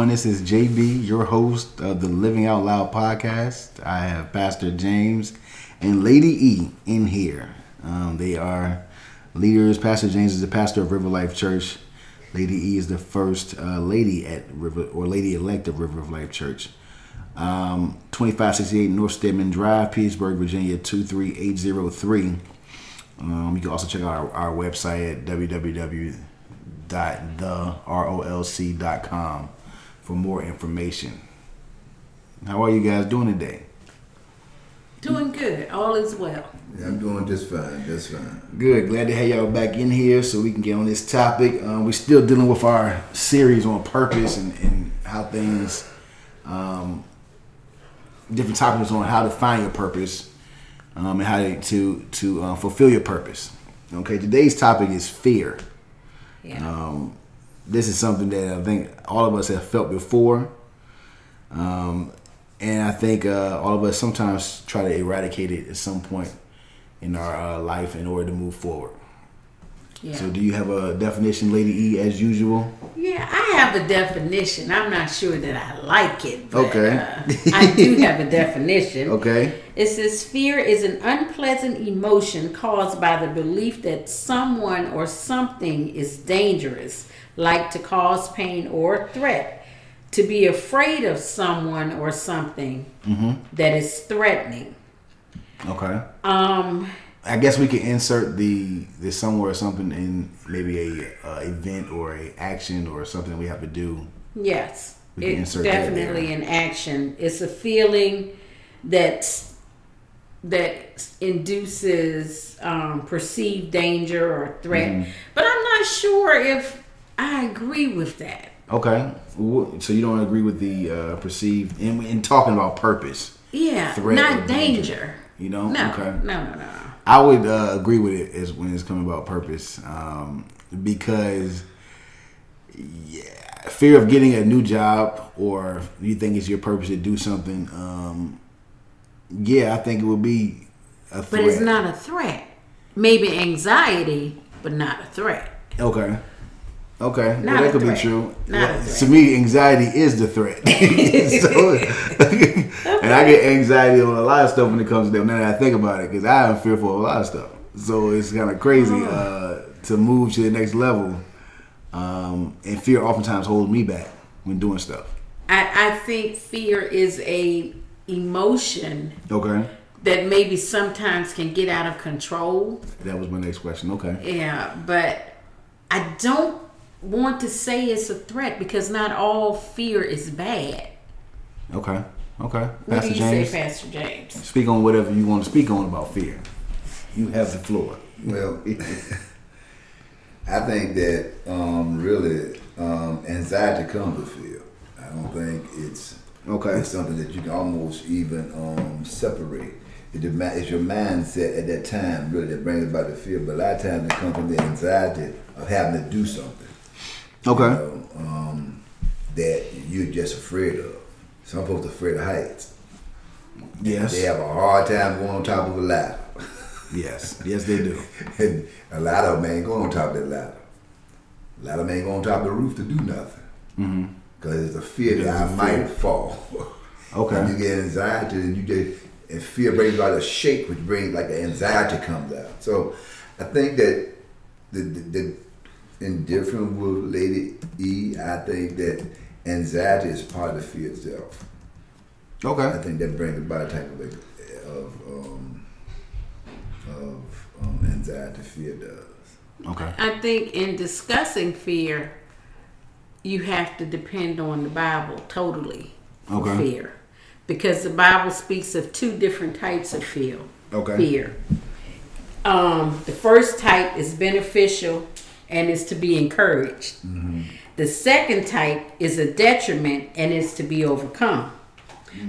Everyone. This is JB, your host of the Living Out Loud podcast. I have Pastor James and Lady E in here. Um, they are leaders. Pastor James is the pastor of River Life Church. Lady E is the first uh, lady at River or lady elect of River of Life Church. Um, 2568 North Stedman Drive, Petersburg, Virginia 23803. Um, you can also check out our, our website at www.therolc.com for more information. How are you guys doing today? Doing good. All is well. Yeah, I'm doing just fine, just fine. Good. Glad to have y'all back in here so we can get on this topic. Um, we're still dealing with our series on purpose and, and how things, um, different topics on how to find your purpose um, and how to to, to uh, fulfill your purpose. Okay. Today's topic is fear. Yeah. This is something that I think all of us have felt before. Um, and I think uh, all of us sometimes try to eradicate it at some point in our uh, life in order to move forward. yeah. So, do you have a definition, Lady E, as usual? yeah, I have a definition. I'm not sure that I like it. But, Okay. uh, I do have a definition. Okay. It says fear is an unpleasant emotion caused by the belief that someone or something is dangerous, like to cause pain or threat. To be afraid of someone or something that is threatening. Okay. Um, I guess we can insert the the somewhere or something in maybe a uh, event or a action or something we have to do. Yes, We can it's definitely an action. It's a feeling that's that induces um, perceived danger or threat. Mm-hmm. But I'm not sure if I agree with that. Okay. So you don't agree with the uh, perceived in, in talking about purpose, Yeah, Threat not danger. danger. you know? No, Okay. no, no, no. I would uh, agree with it as when it's coming about purpose, um, because yeah, fear of getting a new job or you think it's your purpose to do something. Um, yeah, I think it would be a threat. But it's not a threat. Maybe anxiety, but not a threat. Okay. Okay. Well, that could threat. be true. Well. To me, anxiety is the threat. so, and I get anxiety on a lot of stuff when it comes to that. Now that I think about it, because I am fearful of a lot of stuff. So it's kind of crazy Oh. uh, to move to the next level. Um, and fear oftentimes holds me back when doing stuff. I, I think fear is a emotion Okay. that maybe sometimes can get out of control. That was my next question. Okay. Yeah, but I don't want to say it's a threat because not all fear is bad. Okay. Okay. What Pastor do you James, say, Pastor James? speak on whatever you want to speak on about fear. You have the floor. Well, I think that um, really um, anxiety comes with fear. I don't think it's Okay. it's something that you can almost even um, separate. It it's your mindset at that time really that brings about the fear. But a lot of times it comes from the anxiety of having to do something. Okay. you know, um, that you're just afraid of. Some folks are afraid of heights. Yes. They have a hard time going on top of a ladder. Yes. Yes, they do. and a lot of them ain't going on top of that ladder. A lot of them ain't going on top of the roof to do nothing. Mm-hmm. Because it's a fear that I might fall. Okay. And you get anxiety and you get, and fear brings about a shake, which brings like the anxiety comes out. So I think that the, the, the in different with Lady E, I think that anxiety is part of fear itself. Okay. I think that brings about a type of of um, of um, anxiety fear does. Okay. I think in discussing fear, you have to depend on the Bible totally Okay. fear. Because the Bible speaks of two different types of fear. Okay. Fear. Um, the first type is beneficial and is to be encouraged. The second type is a detriment and is to be overcome.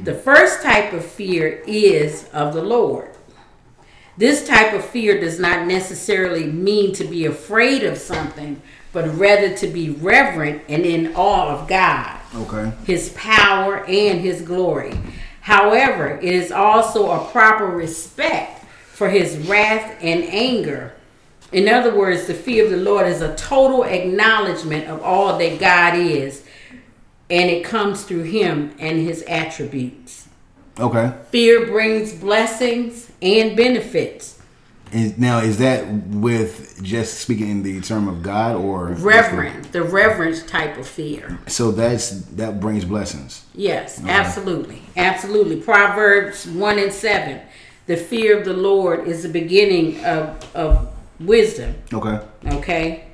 The first type of fear is of the Lord. This type of fear does not necessarily mean to be afraid of something, but rather to be reverent and in awe of God, Okay. His power, and His glory. However, it is also a proper respect for His wrath and anger. In other words, the fear of the Lord is a total acknowledgement of all that God is, and it comes through Him and His attributes. Okay. Fear brings blessings and benefits. And now, is that with just speaking in the term of God or Reverence, the reverence type of fear. So that's that brings blessings. Yes, absolutely. Absolutely. Proverbs 1 and 7. The fear of the Lord is the beginning of, of wisdom. Okay. Okay.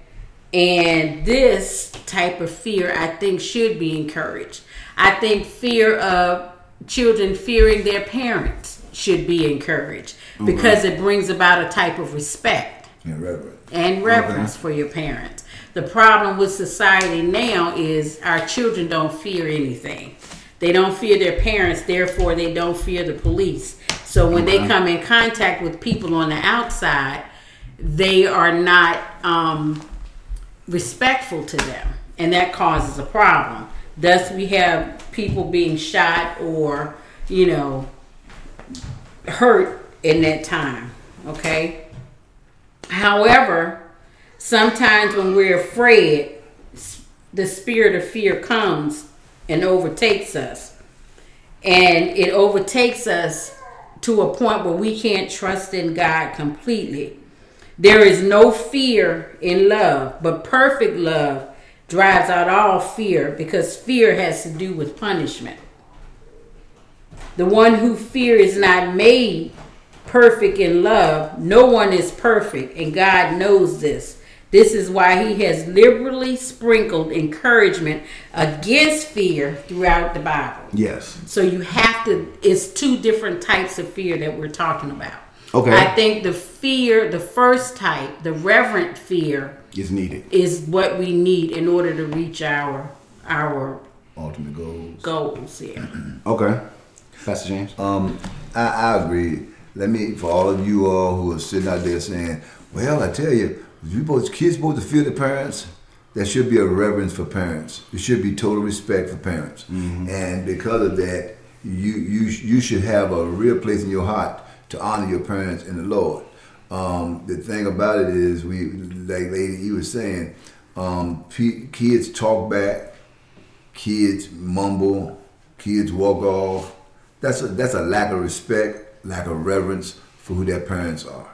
And this type of fear, I think, should be encouraged. I think fear of children fearing their parents should be encouraged because it brings about a type of respect And reverent. and reverence for your parents. The problem with society now is our children don't fear anything. They don't fear their parents, therefore they don't fear the police. So when they come in contact with people on the outside, they are not um, respectful to them, and that causes a problem. Thus, we have people being shot or, you know, hurt in that time. Okay. However, sometimes when we're afraid, the spirit of fear comes and overtakes us. And it overtakes us to a point where we can't trust in God completely. There is no fear in love, but perfect love drives out all fear because fear has to do with punishment. The one who fear is not made perfect in love. No one is perfect, and God knows this. This is why He has liberally sprinkled encouragement against fear throughout the Bible. Yes. So you have to, it's two different types of fear that we're talking about. Okay. I think the fear, the first type, the reverent fear, Is needed. is what we need in order to reach our our Ultimate goals. goals here. Okay. Pastor James. Um, I, I agree. Let me, for all of you all who are sitting out there saying, "Well, I tell you, you both kids supposed to fear the parents." There should be a reverence for parents. There should be total respect for parents, and because of that, you you you should have a real place in your heart to honor your parents and the Lord. Um, the thing about it is, we like Lady E was saying, um, p- kids talk back, kids mumble, kids walk off. That's a that's a lack of respect, lack of reverence for who their parents are.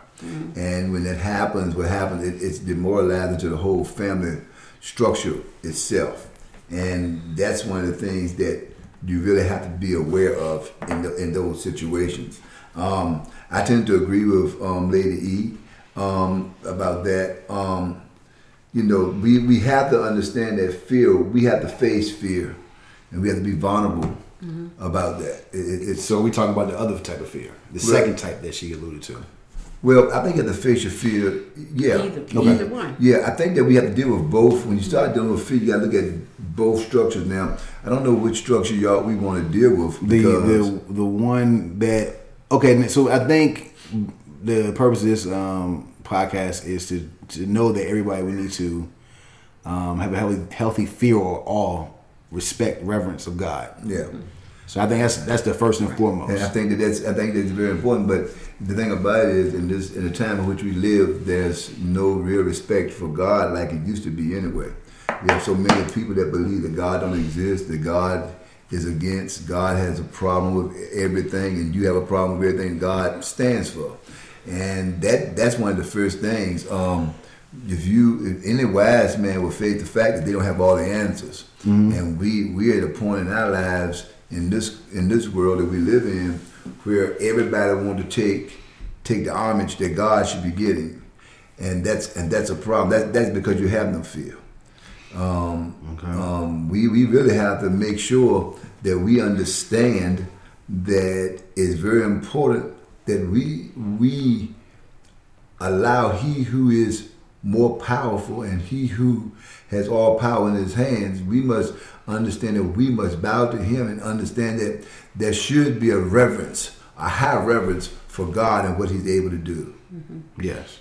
And when that happens, what happens? It, it's demoralizing to the whole family structure itself. And that's one of the things that you really have to be aware of in the, in those situations. Um, I tend to agree with um, Lady E um, about that. Um, you know, we, we have to understand that fear, we have to face fear, and we have to be vulnerable about that. It, it, it's So we talk about the other type of fear, the second type that she alluded to. well, I think you have to face your fear. Yeah, Either, Okay. either one. yeah. I think that we have to deal with both. When you start dealing with fear, you got to look at both structures. Now, I don't know which structure y'all we want to deal with The the the one that okay. So I think the purpose of this um, podcast is to to know that everybody we need to um, have a healthy, healthy fear or awe, respect, reverence of God. yeah. So I think that's that's the first and foremost. And I think that that's I think that's very important. But the thing about it is, in this in the time in which we live, there's no real respect for God like it used to be anyway. We have so many people that believe that God don't exist, that God is against, God has a problem with everything, and you have a problem with everything God stands for. And that that's one of the first things. Um, if you if any wise man will face the fact that they don't have all the answers, and we we are at a point in our lives in this in this world that we live in where everybody want to take take the homage that God should be getting, and that's and that's a problem. That that's because you have no fear. Um, um, we we really have to make sure that we understand that it's very important that we we allow he who is more powerful and he who has all power in his hands, we must understand that we must bow to him and understand that there should be a reverence, a high reverence for God and what he's able to do. yes.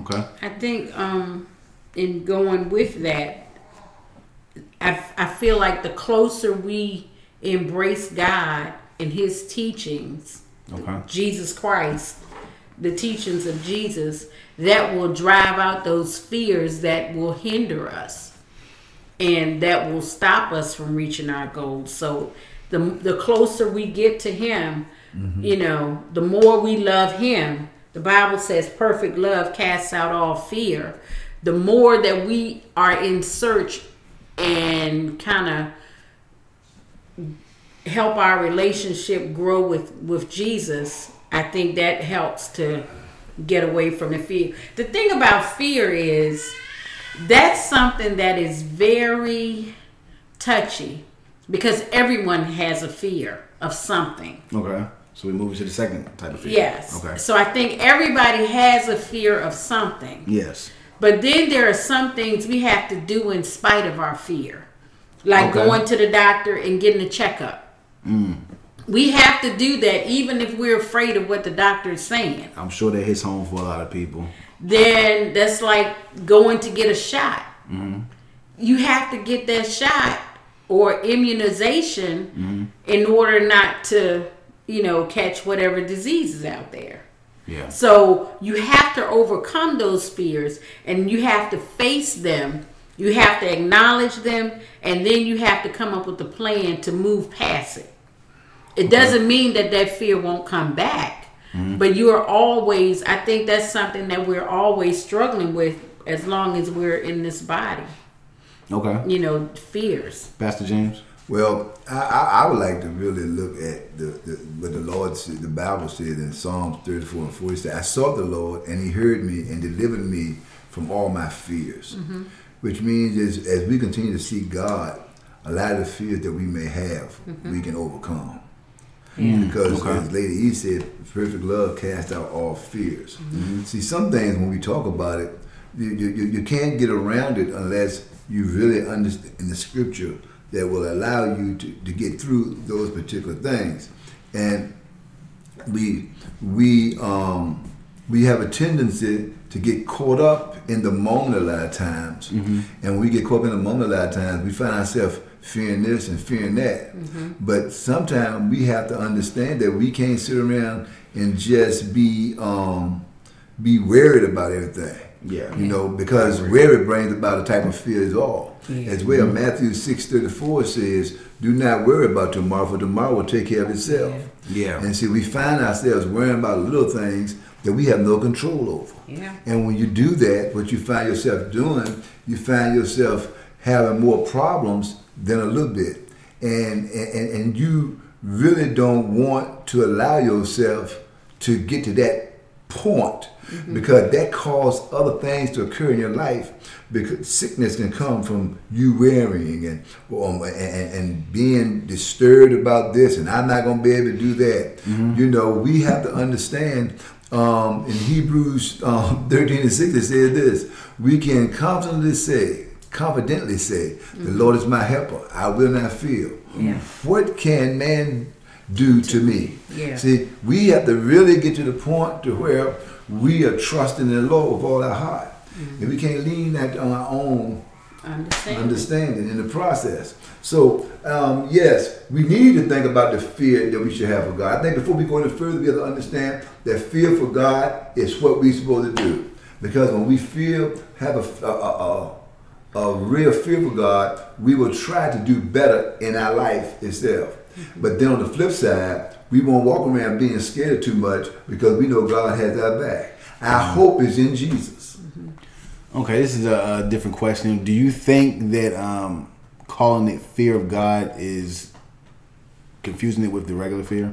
Okay. I think um, in going with that, I, I feel like the closer we embrace God and His teachings, Okay. Jesus Christ, the teachings of Jesus, that will drive out those fears that will hinder us. and that will stop us from reaching our goals. So the the closer we get to Him, mm-hmm. you know, the more we love Him. The Bible says, "Perfect love casts out all fear." The more that we are in search and kind of help our relationship grow with with Jesus, I think that helps to get away from the fear. The thing about fear is that's something that is very touchy because everyone has a fear of something. Okay. So we move to the second type of fear. Yes. Okay. So I think everybody has a fear of something. Yes. But then there are some things we have to do in spite of our fear, like Okay. going to the doctor and getting a checkup. Mm. We have to do that even if we're afraid of what the doctor is saying. I'm sure that hits home for a lot of people. Then that's like going to get a shot. Mm-hmm. You have to get that shot or immunization mm-hmm. in order not to, you know, catch whatever diseases out there. Yeah. So you have to overcome those fears and you have to face them. You have to acknowledge them and then you have to come up with a plan to move past it. It doesn't mean that that fear won't come back, mm-hmm. but you are always, I think that's something that we're always struggling with as long as we're in this body. Okay. You know, fears. Pastor James. Well, I, I, I would like to really look at the, the what the Lord said, the Bible said in Psalms 34 and 40 said, I sought the Lord and he heard me and delivered me from all my fears. Mm-hmm. Which means is as we continue to seek God, a lot of the fears that we may have, mm-hmm. we can overcome. Mm, because Okay. as Lady E said, perfect love casts out all fears. Mm-hmm. See, some things when we talk about it, you, you, you you can't get around it unless you really understand in the scripture that will allow you to, to get through those particular things. And we we um we have a tendency to get caught up in the moment a lot of times. And when we get caught up in the moment a lot of times, we find ourselves fearing this and fearing that. But sometimes we have to understand that we can't sit around and just be um be worried about everything. Yeah. You know, because worry brings about a type of fear as all. As well, Matthew six thirty four says, Do not worry about tomorrow, for tomorrow will take care of itself. Yeah. And see, we find ourselves worrying about little things that we have no control over. Yeah. And when you do that, what you find yourself doing, you find yourself having more problems than a little bit. And and, and you really don't want to allow yourself to get to that point because that causes other things to occur in your life because sickness can come from you worrying and, um, and, and being disturbed about this and I'm not going to be able to do that. You know, we have to understand um, in Hebrews um, 13 and 6 it says this, we can confidently say, confidently say, the Lord is my helper. I will not fear. Yeah. What can man do to me? Yeah. See, we have to really get to the point to where we are trusting in the Lord with all our heart. Mm-hmm. And we can't lean that on uh, our own Understand? understanding in the process. So, um, yes, we need to think about the fear that we should have for God. I think before we go any further, we have to understand that fear for God is what we're supposed to do. Because when we feel, have a, a, a, a, a real fear for God, we will try to do better in our life itself. Mm-hmm. But then on the flip side, we won't walk around being scared too much because we know God has our back. Our mm-hmm. hope is in Jesus. Mm-hmm. Okay, this is a, a different question. Do you think that um, calling it fear of God is confusing it with the regular fear?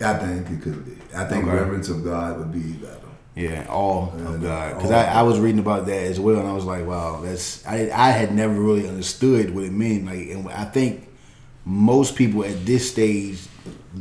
I think it could be. I think Okay. reverence of God would be better. Yeah, all of uh, God. Because. I, I was reading about that as well, and I was like, wow, that's I I had never really understood what it meant. Like, and I think most people at this stage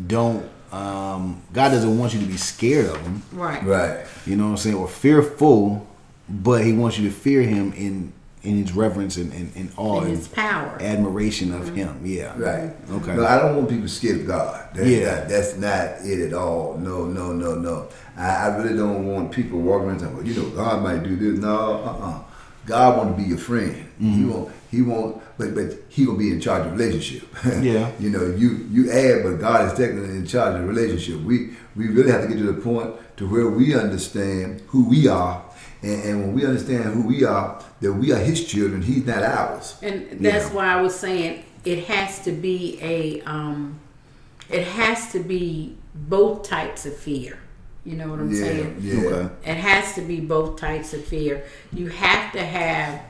don't. Um, God doesn't want you to be scared of Him. Right. Right. You know what I'm saying? Or fearful, but He wants you to fear Him in in His reverence and, and, and awe In and His power. admiration of Him. Yeah. Right. Okay. No, I don't want people scared of God. That's Yeah. Not, that's not it at all. No, no, no, no. I, I really don't want people walking around saying, well, you know, God might do this. No, uh-uh. God want to be your friend. Mm-hmm. He won't. He won't. But but he gonna be in charge of relationship. Yeah. you know, you you add, but God is technically in charge of the relationship. We we really have to get to the point to where we understand who we are And, and when we understand who we are, that we are His children, He's not ours. And that's Yeah. why I was saying it has to be a um it has to be both types of fear. You know what I'm Yeah, saying? yeah. Okay. It has to be both types of fear. You have to have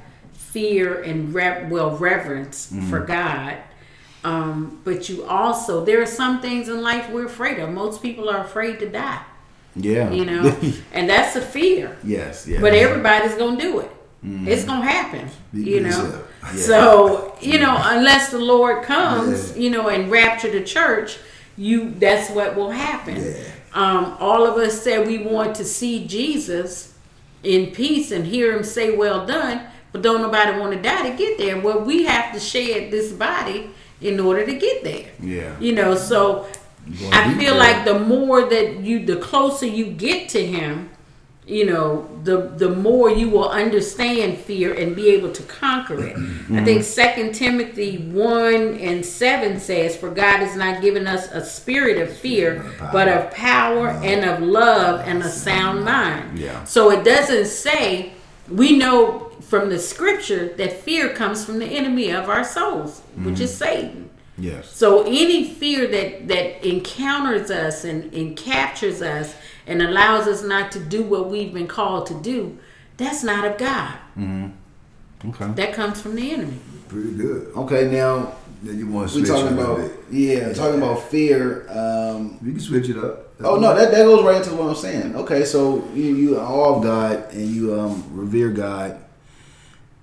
fear and well reverence for God. Um, but you also there are some things in life we're afraid of. Most people are afraid to die. Yeah. You know, and that's a fear. yes. Yeah. But everybody's gonna do it. It's gonna happen. You know. Yeah. So you know, unless the Lord comes, Yeah. you know, and rapture the church, you that's what will happen. Yeah. Um, all of us said we want to see Jesus in peace and hear him say, "Well done," but don't nobody want to die to get there. Well, we have to shed this body in order to get there. Yeah. You know, so I feel there. like the more that you, the closer you get to Him, you know, the the more you will understand fear and be able to conquer it. I think Second Timothy one and seven says, "For God has not given us a spirit of fear, but of power and of love and a sound mind." Yeah. So it doesn't say we know from the scripture that fear comes from the enemy of our souls, which is Satan. Yes. So any fear that that encounters us and, and captures us and allows us not to do what we've been called to do, that's not of God. Okay. That comes from the enemy. Pretty good. Okay. Now you want to we switch talking it a little about bit. yeah, talking about fear. Um, We can switch it up. Oh no, that, that goes right into what I'm saying. Okay, so you you are all of God and you um revere God,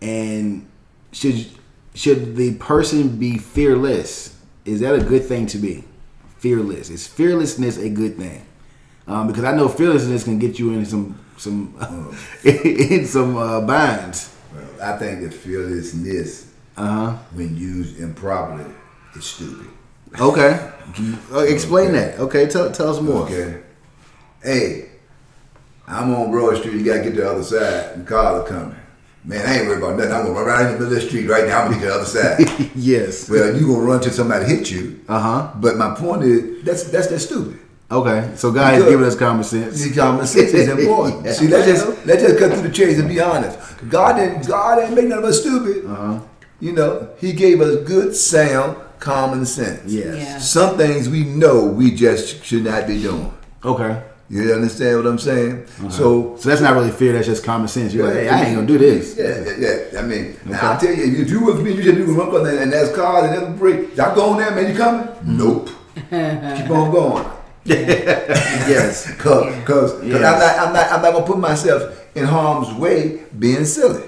and should should the person be fearless? Is that a good thing to be? Fearless is fearlessness a good thing? Um, because I know fearlessness can get you in some some in some uh, binds. Well, I think that fearlessness, Uh huh. when used improperly, is stupid. Okay, Uh, explain that. Okay, tell tell us more. Okay. Hey, I'm on Broad Street. You gotta get to the other side. The cars are coming. Man, I ain't worried about nothing. I'm gonna run right in the middle of the street right now. I'm gonna get to the other side. yes. well, you gonna run till somebody hit you. Uh huh. But my point is, that's that's that stupid. Okay, so God has Good. given us common sense. See, common sense is important. Yeah. See, let's just let's just cut through the chase and be honest. God didn't God didn't make none of us stupid. Uh-huh. You know, He gave us good, sound, common sense. Yes. Yeah. Some things we know we just should not be doing. Okay. You understand what I'm saying? So So that's not really fear. That's just common sense. You're like, hey, I ain't gonna do this. Yeah, yeah, yeah. I mean, now I'll tell you, if you do with me, you just do up on there and that's cars and that's break. Y'all going there, man? You coming? Nope. Keep on going. yes. Cause, cause, Yes. I'm not, I'm not, I'm not gonna put myself in harm's way being silly.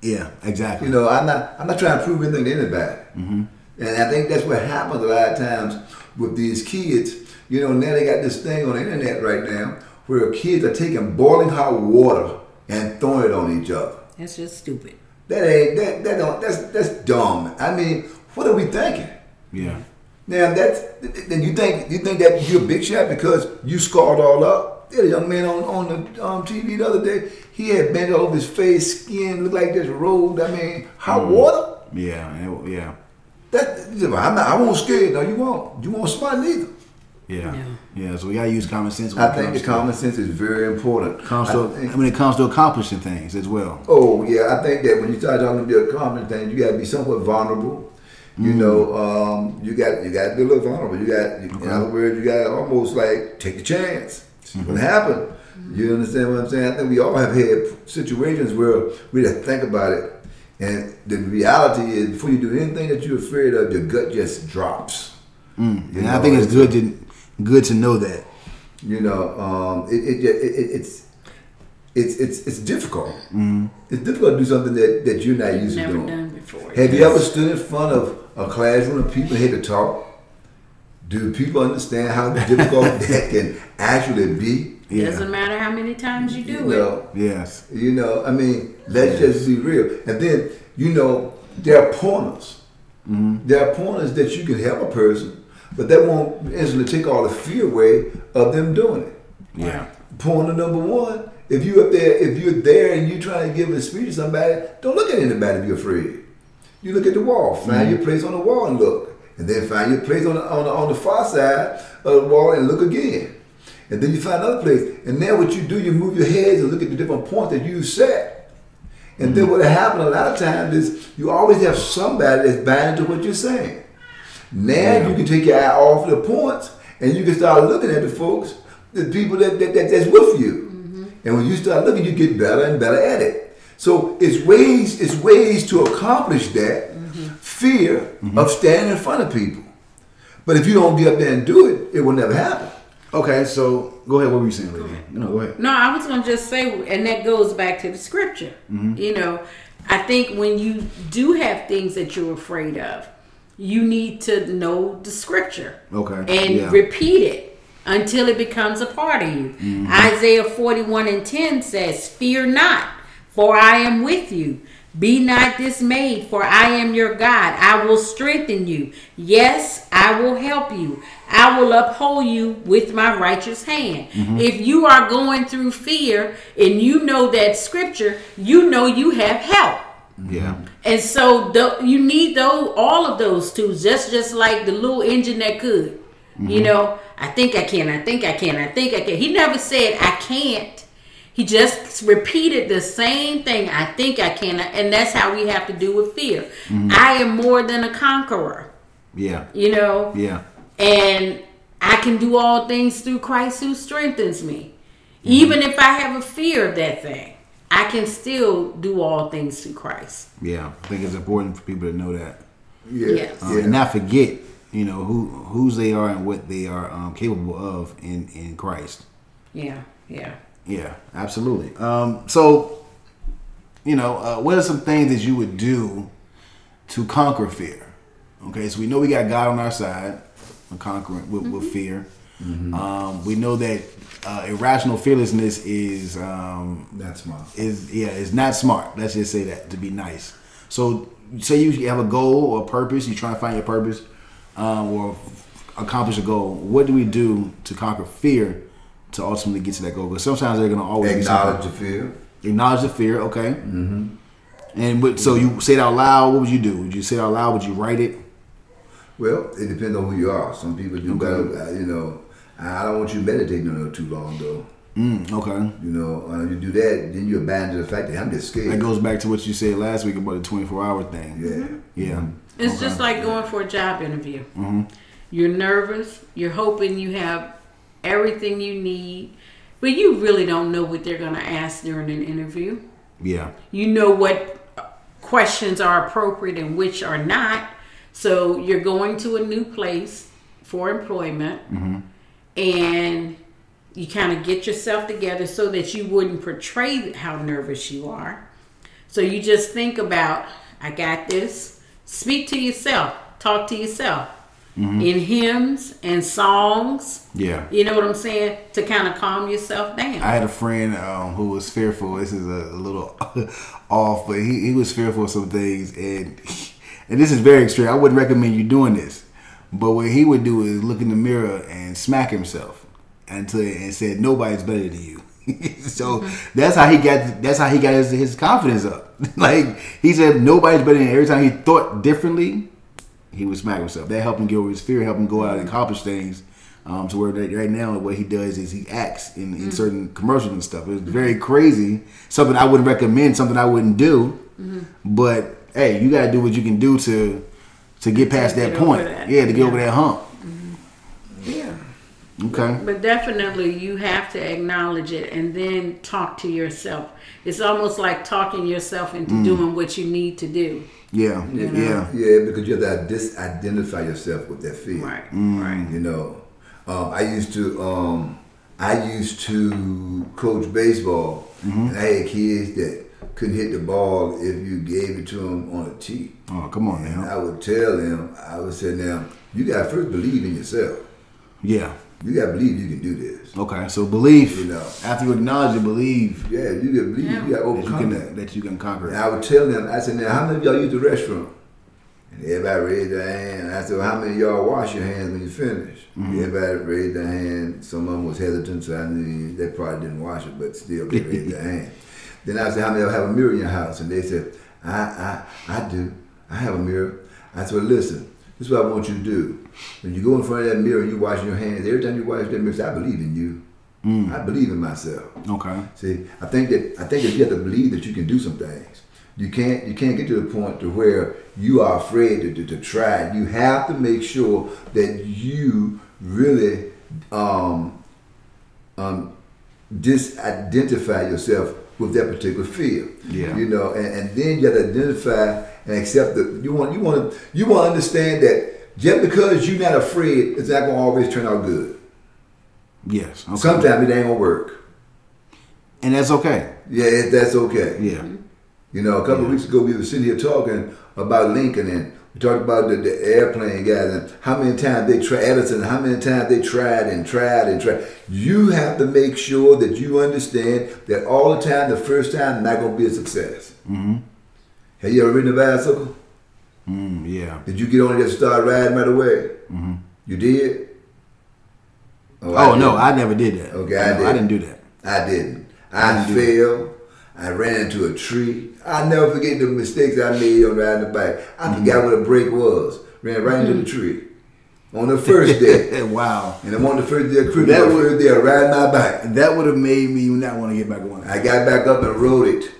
Yeah. Exactly. You know, I'm not, I'm not trying to prove anything to anybody. Mm-hmm. And I think that's what happens a lot of times with these kids. You know, now they got this thing on the internet right now where kids are taking boiling hot water and throwing it on each other. That's just stupid. That ain't that that don't that's that's dumb. I mean, what are we thinking? Yeah. Now that's then you think you think that you're a big shot because you scarred all up. There, a young man on on the um, TV the other day. He had bent over his face, skin looked like just rolled. I mean, hot water. Yeah. it- Yeah. That I'm not. I won't scared. No, you won't. You won't smile neither. Yeah. No. Yeah. So we gotta use common sense. when I it think comes the to- common sense is very important. comes I to, think- I mean, it comes to accomplishing things as well. Oh yeah, I think that when you start talking about the common thing, you got to be somewhat vulnerable. Mm. You know, um, you got you got to be a little vulnerable. You got, in Okay. other words, you got to almost like take a chance. See Mm-hmm. what happened. You understand what I'm saying? I think we all have had situations where we have to think about it, and the reality is, before you do anything that you're afraid of, your gut just drops. Mm. You And I think it's good to good to know that. You know, um, it, it, it, it it's it's it's it's difficult. Mm-hmm. It's difficult to do something that, that you're not used to doing. done before. Have you ever stood in front of a classroom of people and had to talk? Do people understand how difficult that can actually be? Yeah. Doesn't matter how many times you do You it. Yes. you know. I mean, let's just be real. And then you know, there are pointers. Mm-hmm. There are pointers that you can help a person, but that won't instantly take all the fear away of them doing it. Yeah. Pointer number one: If you up there, if you're there and you're trying to give a speech to somebody, don't look at anybody if you're afraid. You look at the wall, find mm-hmm. your place on the wall and look, and then find your place on the, on the, on the far side of the wall and look again. And then you find another place. And then what you do, you move your heads and look at the different points that you set. And then mm-hmm. what happens a lot of times is you always have somebody that's buying into what you're saying. Now you can take your eye off the points and you can start looking at the folks, the people that, that, that that's with you. Mm-hmm. And when you start looking, you get better and better at it. So it's ways, it's ways to accomplish that mm-hmm. fear mm-hmm. of standing in front of people. But if you don't get up there and do it, it will never happen. Okay, so go ahead. What were you saying, lady? No, go ahead. No, I was going to just say, and that goes back to the scripture. You know, I think when you do have things that you're afraid of, you need to know the scripture Okay, and yeah. repeat it until it becomes a part of you. Mm-hmm. Isaiah 41 and 10 says, Fear not, for I am with you. Be not dismayed, for I am your God. I will strengthen you. Yes, I will help you. I will uphold you with my righteous hand. Mm-hmm. If you are going through fear and you know that scripture, you know you have help. Yeah. And so the, you need those all of those tools, just just like the little engine that could. You mm-hmm. know, I think I can, I think I can, I think I can. He never said I can't. He just repeated the same thing. I think I can, and that's how we have to do with fear. Mm-hmm. I am more than a conqueror. Yeah. You know, Yeah. and I can do all things through Christ who strengthens me. Mm-hmm. Even if I have a fear of that thing, I can still do all things through Christ. Yeah. I think it's important for people to know that. Yeah. Yes. Um, and not forget, you know, who whose they are and what they are um, capable of in in Christ. Yeah, yeah. Yeah, absolutely. Um, so, you know, uh, what are some things that you would do to conquer fear? Okay, so we know we got God on our side, conquering with, with fear. Um, we know that uh, irrational fearlessness is um, That's smart. is yeah it's not smart. Let's just say that to be nice. So say you have a goal or a purpose, you try to find your purpose um, or accomplish a goal. What do we do to conquer fear to ultimately get to that goal? Because sometimes they're gonna always Acknowledge the fear. acknowledge the fear. Okay. Mm-hmm. And what, so you say it out loud. What would you do? Would you say it out loud? Would you write it? Well, it depends on who you are. Some people do better. Uh, you know, I don't want you meditating on it too long though. Mm, okay. You know, uh, you do that, then you abandon the fact that I'm just scared. That goes back to what you said last week about the twenty four hour thing. yeah. Yeah. It's Okay. just like going for a job interview. Mm-hmm. You're nervous. You're hoping you have everything you need, but you really don't know what they're going to ask during an interview. Yeah. You know what questions are appropriate and which are not. So you're going to a new place for employment and you kind of get yourself together so that you wouldn't portray how nervous you are. So you just think about, I got this. Speak to yourself, talk to yourself in hymns and songs. Yeah. You know what I'm saying? To kind of calm yourself down. I had a friend um, who was fearful. This is a, a little off, but he, he was fearful of some things, and and this is very extreme. I wouldn't recommend you doing this, but what he would do is look in the mirror and smack himself until and said nobody's better than you. so mm-hmm. that's how he got. That's how he got his, his confidence up. like he said, nobody's better than. Every time he thought differently, he would smack himself. That helped him get over his fear, help him go out and accomplish things. Um, to where right right now, what he does is he acts in, in mm-hmm. certain commercials and stuff. It's very crazy. Something I wouldn't recommend. Something I wouldn't do. Mm-hmm. But hey, you gotta do what you can do to to get past get that over point. that. Yeah, to get Yeah. over that hump. yeah. Okay. But definitely, you have to acknowledge it and then talk to yourself. It's almost like talking yourself into Mm. doing what you need to do. Yeah. You know? Yeah. Yeah, because you have to disidentify yourself with that fear. Right, Mm. right. You know, um, I used to um, I used to coach baseball, Mm-hmm. and I had kids that couldn't hit the ball if you gave it to him on a tee. Oh, come on And now. I would tell him, I would say, now you got to first believe in yourself. Yeah. You got to believe you can do this. Okay. So belief. You know. After you acknowledge it, believe Yeah, you got to believe. Yeah. You got to that you overcome can that. that you can conquer And. I would tell them, I said, now how many of y'all use the restroom? And everybody raised their hand. And I said, well, how many of y'all wash your hands when you finish? Mm-hmm. Everybody raised their hand. Some of them was hesitant, so I knew they probably didn't wash it, but still they raised their hand. Then I said, how many of have a mirror in your house? And they said, I, I, I do. I have a mirror. I said, well, listen, this is what I want you to do. When you go in front of that mirror and you washing your hands, every time you wash that mirror, say, I believe in you. I believe in myself. Okay. See, I think that I think that you have to believe that you can do some things. You can't you can't get to the point to where you are afraid to, to, to try. You have to make sure that you really um, um, disidentify yourself with that particular fear. Yeah. You know, and, and then you have to identify and accept that you want you want to you want to understand that just because you're not afraid, it's not gonna always turn out good. Yes. Okay. Sometimes it ain't gonna work. and that's okay. Yeah, it- that's okay. Yeah. You know, a couple of weeks ago, we were sitting here talking about Lincoln, and we talked about the, the airplane guys and how many times they tried Edison, how many times they tried and tried and tried. You have to make sure that you understand that all the time, the first time, not going to be a success. Mm-hmm. Have you ever ridden a bicycle? Mm, yeah. Did you get on it and start riding right away? Mm-hmm. You did? Oh, I no. I never did that. Okay, I No, did. I didn't do that. I didn't. I I, didn't failed. I ran into a tree. I never forget the mistakes I made on riding the bike. I Mm-hmm. forgot what a brake was. Ran right into the tree on the first day. wow. and I'm on the first day of Christmas. That would- first day of riding my bike. That would have made me not want to get back on. I got back up and rode it.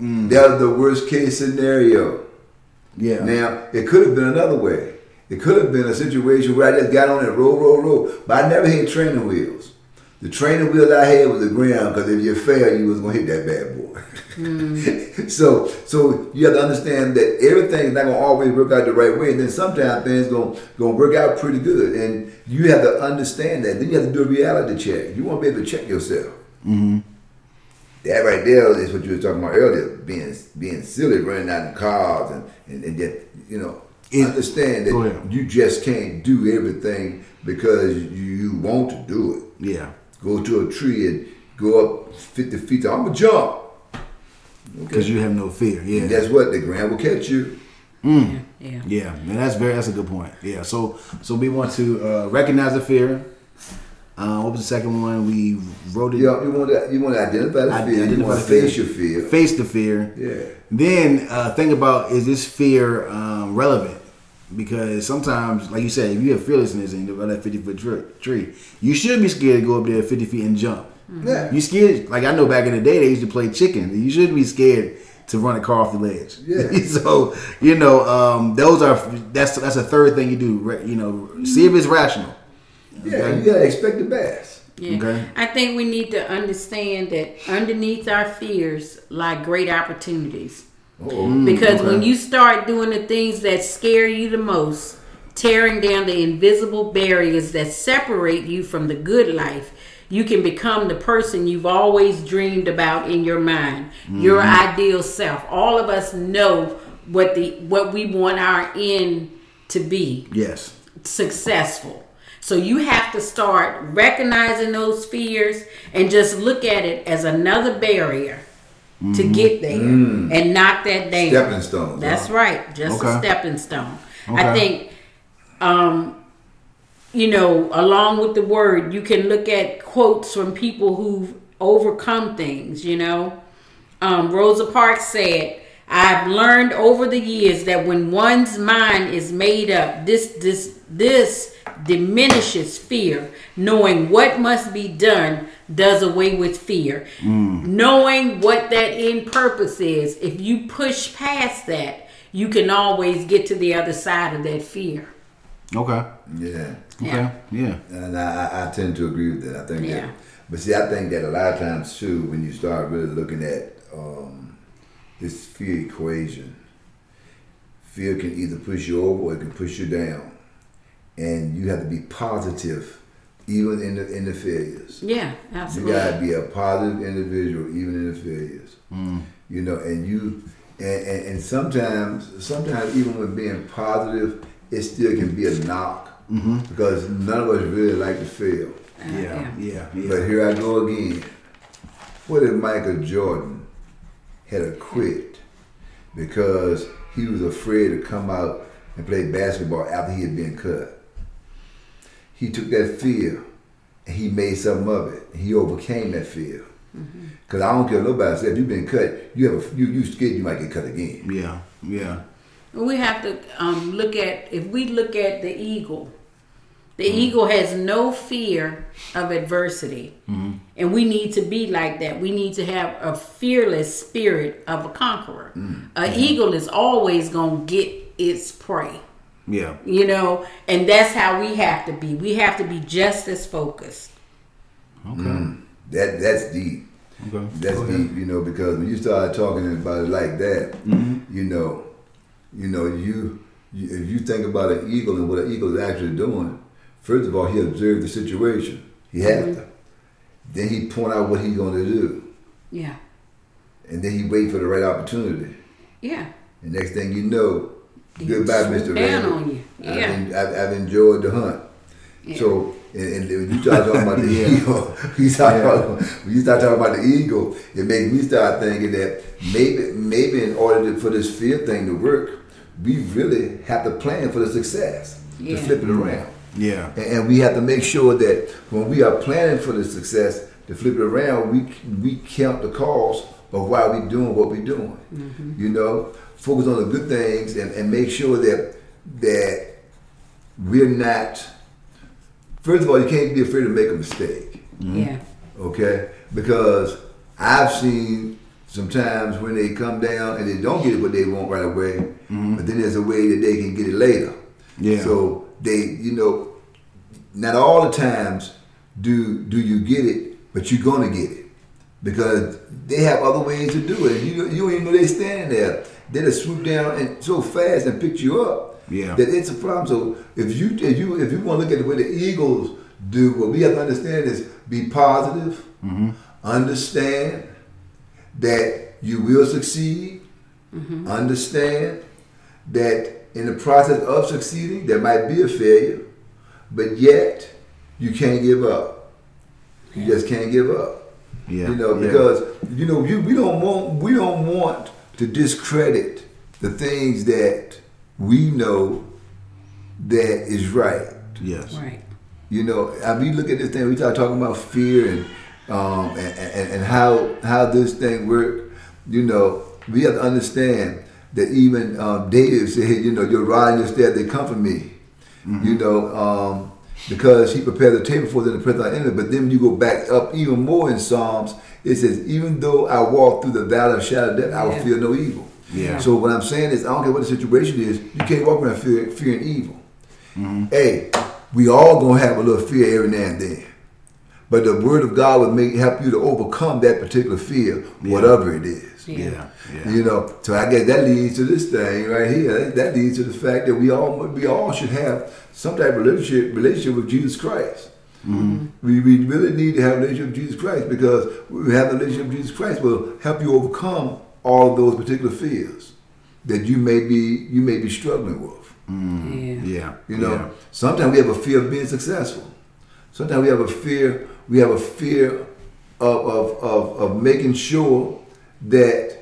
Mm. That was the worst case scenario. Yeah. Now, it could have been another way. It could have been a situation where I just got on and roll, roll, roll. But I never had training wheels. The training wheels I had was the ground because if you fail, you was gonna hit that bad boy. so, so you have to understand that everything's not gonna always work out the right way, and then sometimes things gonna gonna work out pretty good, and you have to understand that. Then you have to do a reality check. You want to be able to check yourself. Mm-hmm. That right there is what you were talking about earlier, being being silly, running out in cars, and and, and just, you know It- understand that you just can't do everything because you, you want to do it. Yeah. Go to a tree and go up fifty feet. I'm gonna jump. Because you have no fear. Yeah. And guess what? The ground will catch you. Mm. Yeah. Yeah, and that's very that's a good point. Yeah, so so we want to uh, recognize the fear. Uh, what was the second one? We wrote it. You, know, you want to you want to identify the I- fear. You want to the fear. face your fear. Face the fear. Yeah. Then uh, think about is this fear um, relevant? Because sometimes, like you said, if you have fearlessness and you're that fifty foot tree, you should be scared to go up there fifty feet and jump. Yeah. You scared? Like I know back in the day they used to play chicken. You shouldn't be scared to run a car off the ledge. Yeah. so you know um, those are that's that's a third thing you do. You know, see if it's rational. Yeah. Okay. You gotta expect the best. Yeah. Okay. I think we need to understand that underneath our fears lie great opportunities. Because okay. when you start doing the things that scare you the most, tearing down the invisible barriers that separate you from the good life, you can become the person you've always dreamed about in your mind, your mm-hmm. ideal self. All of us know what the what we want our end to be Yes. successful. So you have to start recognizing those fears and just look at it as another barrier to get there and knock that down. Stepping stones. That's huh? right, just Okay. a stepping stone. Okay. I think, um, you know, along with the word, you can look at quotes from people who've overcome things. You know, um, Rosa Parks said, "I've learned over the years that when one's mind is made up, this this this diminishes fear. Knowing what must be done does away with fear. Knowing what that end purpose is, if you push past that, you can always get to the other side of that fear. Okay. Yeah. Okay. Yeah. Yeah. And I, I- I tend to agree with that. I think Yeah. that, but see, I think that a lot of times too, when you start really looking at um, this fear equation, fear can either push you over or it can push you down, and you have to be positive, even in the in the failures. Yeah, absolutely. You gotta be a positive individual, even in the failures. You know, and you and, and, and sometimes sometimes even with being positive, it still can be a knock because none of us really like to fail. Uh, Yeah. Yeah. Yeah. But here I go again. What if Michael Jordan had a quit because he was afraid to come out and play basketball after he had been cut? He took that fear and he made something of it. He overcame that fear. Mm-hmm. Because I don't care what nobody said. If you've been cut, you have a, you you scared you might get cut again. Yeah. Yeah. We have to um, look at if we look at the eagle. The The eagle has no fear of adversity. Mm-hmm. And we need to be like that. We need to have a fearless spirit of a conqueror. An eagle is always going to get its prey. Yeah. You know, and that's how we have to be. We have to be just as focused. Okay. That that's deep. Okay. That's deep, you know, because when you start talking about it like that, Mm-hmm. you know, you know, you, you if you think about an eagle and what an eagle is actually doing, first of all, he observed the situation. He had Mm-hmm. to. Then he point out what he's going to do, Yeah. and then he wait for the right opportunity. Yeah. And next thing you know, He goodbye, swoop Mr. down Raven. on you. I've, en- I've, I've enjoyed the hunt. Yeah. So, and, and when you start talking about the Yeah. eagle, you start Yeah. talking, when you start talking about the eagle, it makes me start thinking that maybe, maybe in order to, for this fear thing to work, we really have to plan for the success Yeah. to flip it mm-hmm. around. Yeah. And, and we have to make sure that when we are planning for the success to flip it around, we we count the cost of why we're doing what we're doing. Mm-hmm. You know, focus on the good things and, and make sure that that we're not. First of all, you can't be afraid to make a mistake. Mm-hmm. Yeah. Okay, because I've seen sometimes when they come down and they don't get what they want right away, mm-hmm. but then there's a way that they can get it later. Yeah. So they, you know, not all the times do do you get it, but you're gonna get it because they have other ways to do it. You you don't even know they standing there. They just swoop down and so fast and pick you up. Yeah. That it's a problem. So if you if you if you want to look at the way the Eagles do, what we have to understand is be positive, mm-hmm. understand that you will succeed, mm-hmm. understand that in the process of succeeding there might be a failure, but yet you can't give up. You just can't give up. Yeah. You know, Yeah. because you know you, we don't want we don't want to discredit the things that we know that is right. Yes. Right. You know, I mean, look at this thing. We start talking about fear and um, and, and, and how how this thing work. You know, we have to understand that even um, David said, you know, your rod and your staff they come comfort me. You know, um, because he prepared the table for them in the presence of our enemy. But then you go back up even more in Psalms. It says, even though I walk through the valley of shadow of death, I will Yeah. fear no evil. Yeah. So what I'm saying is, I don't care what the situation is, you can't walk around fear, fearing evil. Mm-hmm. Hey, we all gonna have a little fear every now and then. But the word of God will make help you to overcome that particular fear, whatever it is. Yeah. Yeah. Yeah. You know, so I guess that leads to this thing right here. That leads to the fact that we all we all should have some type of relationship relationship with Jesus Christ. Mm-hmm. We, we really need to have a relationship with Jesus Christ because we have a relationship with Jesus Christ will help you overcome all of those particular fears that you may be you may be struggling with. Mm-hmm. Yeah. Yeah. You know, Yeah. sometimes we have a fear of being successful. Sometimes we have a fear. We have a fear of of, of, of making sure that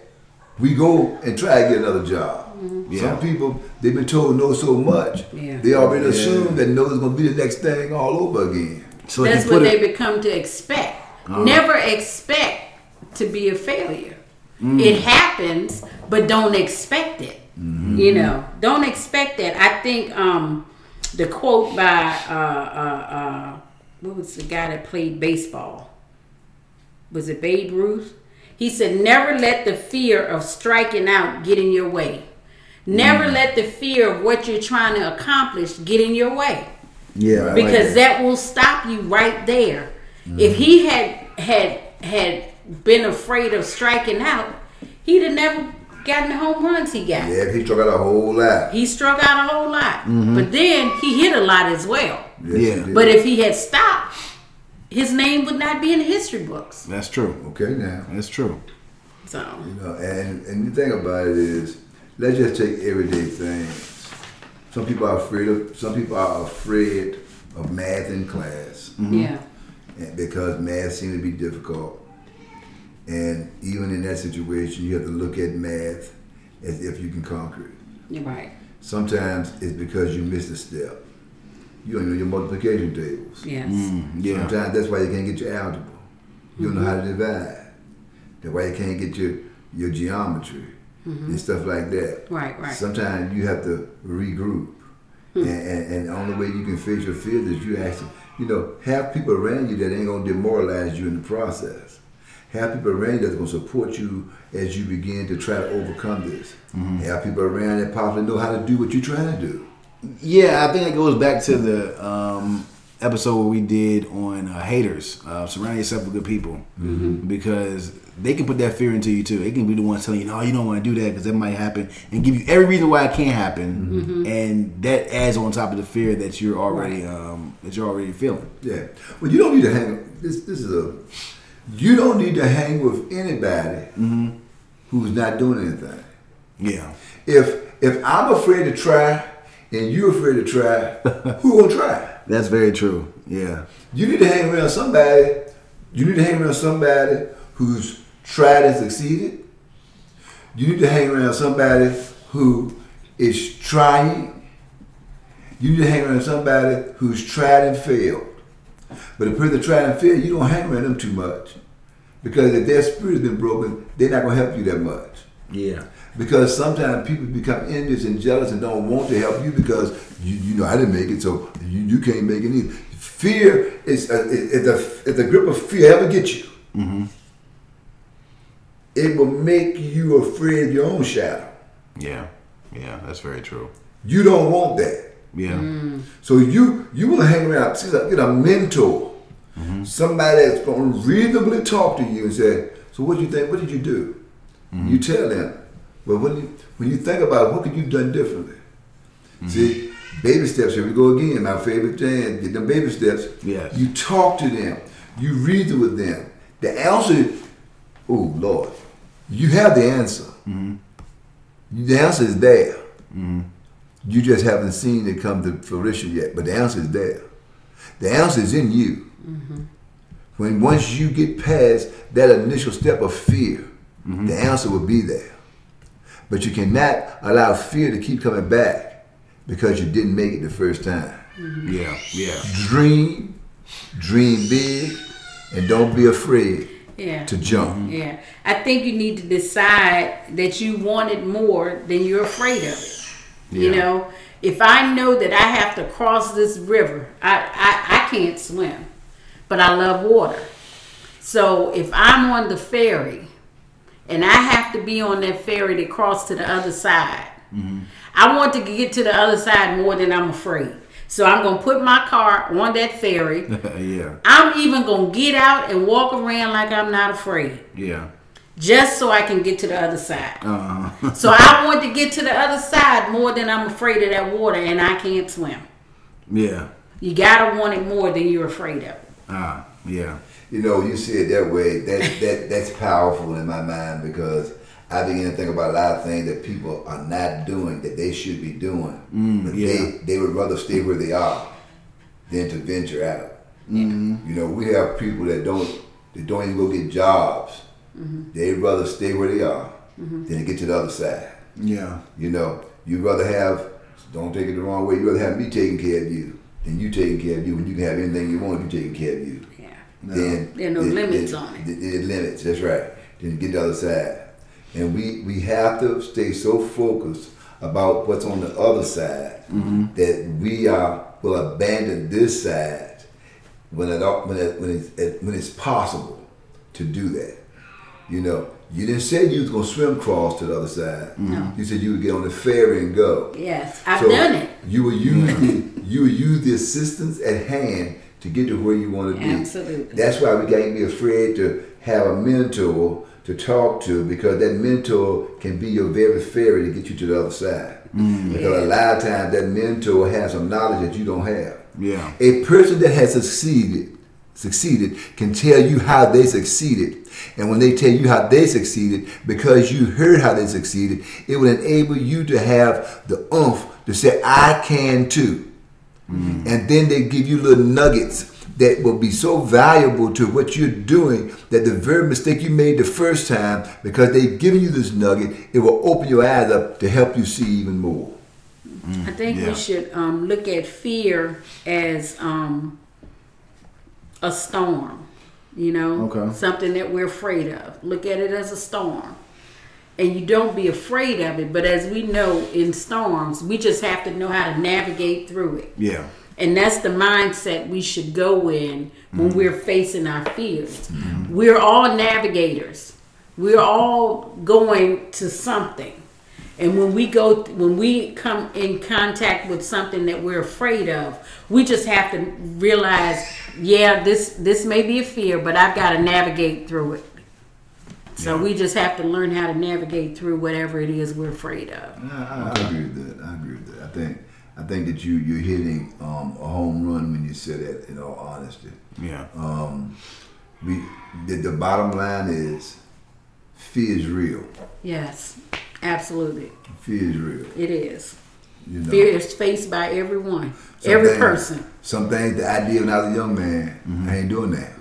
we go and try to get another job. Mm-hmm. Yeah. Some people they've been told no so much. Yeah. They already Yeah. assume that no is going to be the next thing all over again. So That's what they it, become to expect. Uh-huh. Never expect to be a failure. Mm. It happens, but don't expect it. Mm-hmm. You know, don't expect that. I think um, the quote by uh, uh, uh, what was the guy that played baseball? Was it Babe Ruth? He said, "Never let the fear of striking out get in your way. Never Mm. let the fear of what you're trying to accomplish get in your way." Yeah, I like because that. that will stop you right there. If he had had had been afraid of striking out, he'd have never gotten the home runs he got. Yeah, he struck out a whole lot. He struck out a whole lot, mm-hmm. but then he hit a lot as well. Yes, Yeah. But if he had stopped, his name would not be in the history books. That's true. okay now. That's true. So. You know, and and the thing about it is, let's just take everyday things. Some people are afraid of. Some people are afraid of math in class yeah, and because math seems to be difficult. And even in that situation, you have to look at math as if you can conquer it. you're right. Sometimes it's because you missed a step. You don't know your multiplication tables. Yes, Mm, yeah. Sometimes that's why you can't get your algebra. You don't know how to divide. That's why you can't get your your geometry Mm-hmm. and stuff like that. right, right. Sometimes you have to regroup. Hmm. And, and, and the only way you can face your fears is you actually, you know, have people around you that ain't gonna demoralize you in the process. Have people around you that's gonna support you as you begin to try to overcome this. Mm-hmm. Have people around that possibly know how to do what you're trying to do. Yeah, I think it goes back to the um, episode where we did on uh, haters. Uh, surround yourself with good people because they can put that fear into you too. They can be the ones telling you, "No, you don't want to do that because that might happen," and give you every reason why it can't happen, and that adds on top of the fear that you're already um, that you're already feeling. Yeah. Well, you don't need to hang. This this is a. You don't need to hang with anybody who's not doing anything. Yeah, If if I'm afraid to try and you're afraid to try, who gonna try? That's very true. Yeah, You need to hang around somebody. You need to hang around somebody who's tried and succeeded. You need to hang around somebody who is trying. You need to hang around somebody who's tried and failed. But the person that tried and failed, you don't hang around them too much. Because if their spirit has been broken, they're not going to help you that much. yeah, Because sometimes people become envious and jealous and don't want to help you because you, you know I didn't make it, so you, you can't make it either. Fear is uh, if the if the grip of fear ever gets you, mm-hmm. it will make you afraid of your own shadow. yeah, yeah. That's very true. You don't want that, Yeah, mm. so you you want to hang around. See, like, get a mentor, mm-hmm. somebody that's going to reasonably talk to you and say, "So what do you think? What did you do?" Mm-hmm. You tell them. Well, when you when you think about it, what could you have done differently? See, baby steps. Here we go again. My favorite thing. Get them baby steps. Yes. You talk to them. You reason with them. The answer. Oh Lord, you have the answer. Hmm. The answer is there. Hmm. You just haven't seen it come to fruition yet, but the answer is there. The answer is in you. When once you get past that initial step of fear, the answer will be there. But you cannot allow fear to keep coming back because you didn't make it the first time. Mm-hmm. yeah, yeah. Dream, dream big, and don't be afraid Yeah. to jump. Mm-hmm. Yeah. I think you need to decide that you want it more than you're afraid of it. You know, if I know that I have to cross this river, I, I, I can't swim, but I love water. So if I'm on the ferry and I have to be on that ferry to cross to the other side, I want to get to the other side more than I'm afraid. So I'm going to put my car on that ferry. yeah, I'm even going to get out and walk around like I'm not afraid yeah. just so I can get to the other side. Uh, So I want to get to the other side more than I'm afraid of that water, and I can't swim. yeah. You gotta want it more than you're afraid of. Ah, yeah. You know, you see it that way. That that that's powerful in my mind because I begin to think about a lot of things that people are not doing that they should be doing, mm, but yeah. they they would rather stay where they are than to venture out. Mm-hmm. You know, we have people that don't that don't even go get jobs. Mm-hmm. They'd rather stay where they are mm-hmm. than to get to the other side. Yeah. You know, you'd rather have, don't take it the wrong way, you'd rather have me taking care of you than you taking care of you when you can have anything you want, if you taking care of you. Yeah. Then, There are no then- limits then- on it. then- then limits, that's right. Then get the other side. And we, we have to stay so focused about what's on the other side Mm-hmm. that we are will abandon this side when it when it, when it's when it's possible to do that. You know, you didn't say you was gonna swim across to the other side. No. You said you would get on the ferry and go. Yes, I've So done it. You will use the you will use the assistance at hand to get to where you want to be. Absolutely. That's why we can't be afraid to have a mentor to talk to because that mentor can be your very ferry to get you to the other side. Mm. Because a lot of times that mentor has some knowledge that you don't have. Yeah. A person that has succeeded succeeded can tell you how they succeeded. And when they tell you how they succeeded, because you heard how they succeeded, it will enable you to have the oomph to say, I can too. And then they give you little nuggets that will be so valuable to what you're doing that the very mistake you made the first time, because they've given you this nugget, it will open your eyes up to help you see even more. I think yeah. we should um, look at fear as um, a storm. You know, Okay. something that we're afraid of. Look at it as a storm, and you don't be afraid of it. But as we know in storms, we just have to know how to navigate through it. Yeah. And that's the mindset we should go in when mm-hmm. we're facing our fears. Mm-hmm. We're all navigators. We're all going to something. And when we go when we come in contact with something that we're afraid of, we just have to realize, yeah, this this may be a fear, but I've got to navigate through it. So we just have to learn how to navigate through whatever it is we're afraid of. I, I agree with that. I agree with that. I think I think that you you're hitting um, a home run when you say that. In all honesty, Yeah. um, we the, the bottom line is fear is real. Yes, absolutely. Fear is real. It is. You know, Fear is faced by everyone, Some every things- person. Some things that I did when I was a young man, Mm-hmm. I ain't doing that.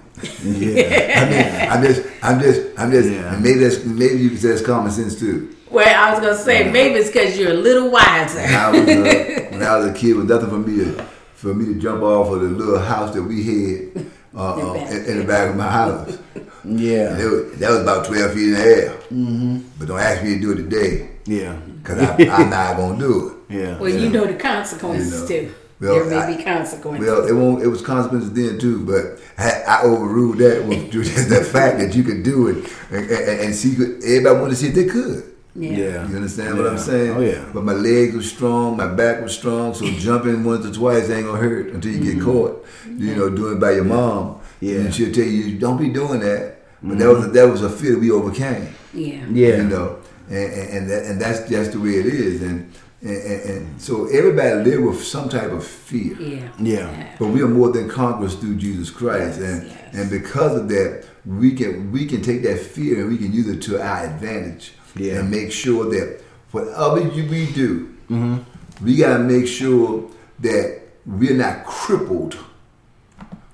Yeah. I mean, I'm just, I'm just, I'm just. Yeah. Maybe that's maybe you can say it's common sense too. Well, I was gonna say maybe it's because you're a little wiser. When I was uh, when I was a kid, it was nothing for me to for me to jump off of the little house that we had uh, uh, in, in the back of my house. Yeah. It was, that was about twelve feet in the air. Mm-hmm. But don't ask me to do it today, Yeah. cause I, I'm not gonna do it. Yeah. Well, you know the consequences You know. too. Well, there may I- be consequences. Well, it won't. It was consequences then too, but I, I overruled that with the fact that you could do it and, and, and see. Everybody wanted to see if they could. yeah. Yeah. You understand what I'm saying? Oh, yeah. But my legs were strong, my back was strong, so jumping once or twice ain't gonna hurt until you get caught. You know, doing it by your mom. Mm-hmm. Yeah. Mm-hmm. And she'll tell you, don't be doing that. But that was that was a fear we overcame. Yeah. Yeah. You know, and and, and, that, and that's just the way it is. And and, and and so everybody live with some type of fear. Yeah. Yeah. But we are more than conquerors through Jesus Christ, Yes, and yes. and because of that, we can we can take that fear and we can use it to our advantage, Yeah. and make sure that whatever you, we do, Mm-hmm. we gotta make sure that we're not crippled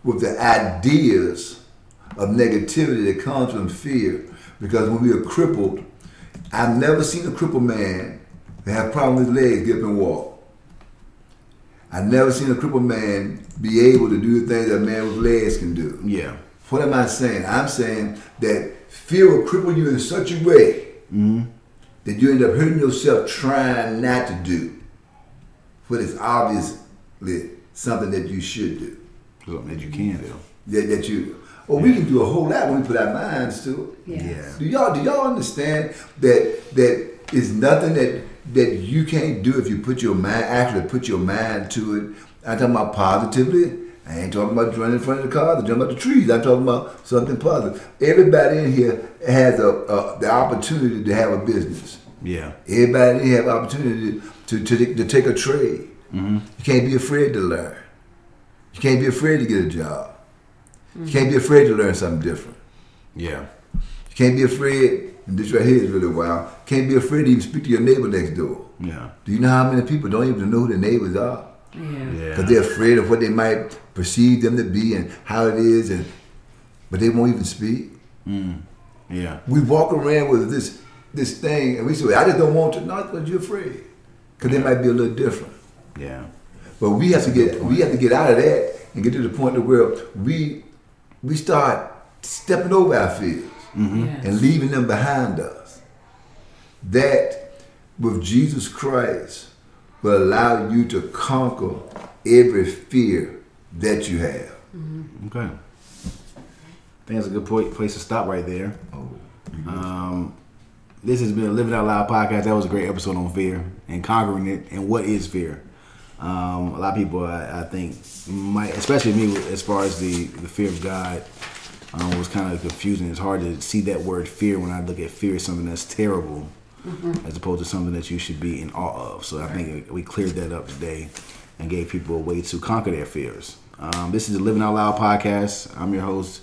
with the ideas of negativity that comes from fear. Because when we are crippled, I've never seen a crippled man that have problems with his legs get up and walk. I've never seen a crippled man be able to do the things that a man with legs can do. Yeah. What am I saying? I'm saying that fear will cripple you in such a way mm-hmm. that you end up hurting yourself trying not to do what is obviously something that you should do. Something that you can do. That, that you, well, we can do a whole lot when we put our minds to it. Yes. Do y'all do y'all understand that that is nothing that that you can't do if you put your mind actually put your mind to it? I'm talking about positively. I ain't talking about running in front of the car. I'm talking about the trees. I'm talking about something positive. Everybody in here has a, a the opportunity to have a business. Yeah. Everybody in here have opportunity to, to, to take a trade. Mm-hmm. You can't be afraid to learn. You can't be afraid to get a job. You can't be afraid to learn something different. Yeah. You can't be afraid, and this right here is really wild, can't be afraid to even speak to your neighbor next door. Yeah. Do you know how many people don't even know who their neighbors are? Yeah. Yeah. Because they're afraid of what they might perceive them to be and how it is, and but they won't even speak. Yeah. We walk around with this this thing, and we say, "I just don't want to." Not because you're afraid, because they might be a little different. Yeah. But we have to get we have to get out of that and get to the point of where we we start stepping over our fears Yes. and leaving them behind us. That with Jesus Christ will allow you to conquer every fear that you have. Okay. I think that's a good point, place to stop right there. Oh, Um, this has been a Living Out Loud podcast. That was a great episode on fear and conquering it and what is fear. Um, a lot of people, I, I think, might, especially me, as far as the, the fear of God, um, was kind of confusing. It's hard to see that word fear when I look at fear as something that's terrible, as opposed to something that you should be in awe of. So I think we cleared that up today and gave people a way to conquer their fears. Um, this is the Living Out Loud podcast. I'm your host,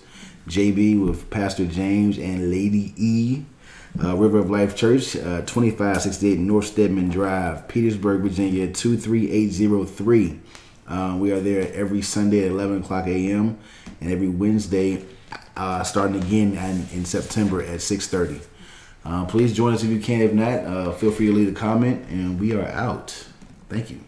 JB, with Pastor James and Lady E. Uh, River of Life Church, uh, 2568 North Stedman Drive, Petersburg, Virginia, 23803. Uh, we are there every Sunday at 11 o'clock a.m. and every Wednesday, uh, starting again in, in September at 6.30. Uh, please join us if you can. If not, uh, feel free to leave a comment, and we are out. Thank you.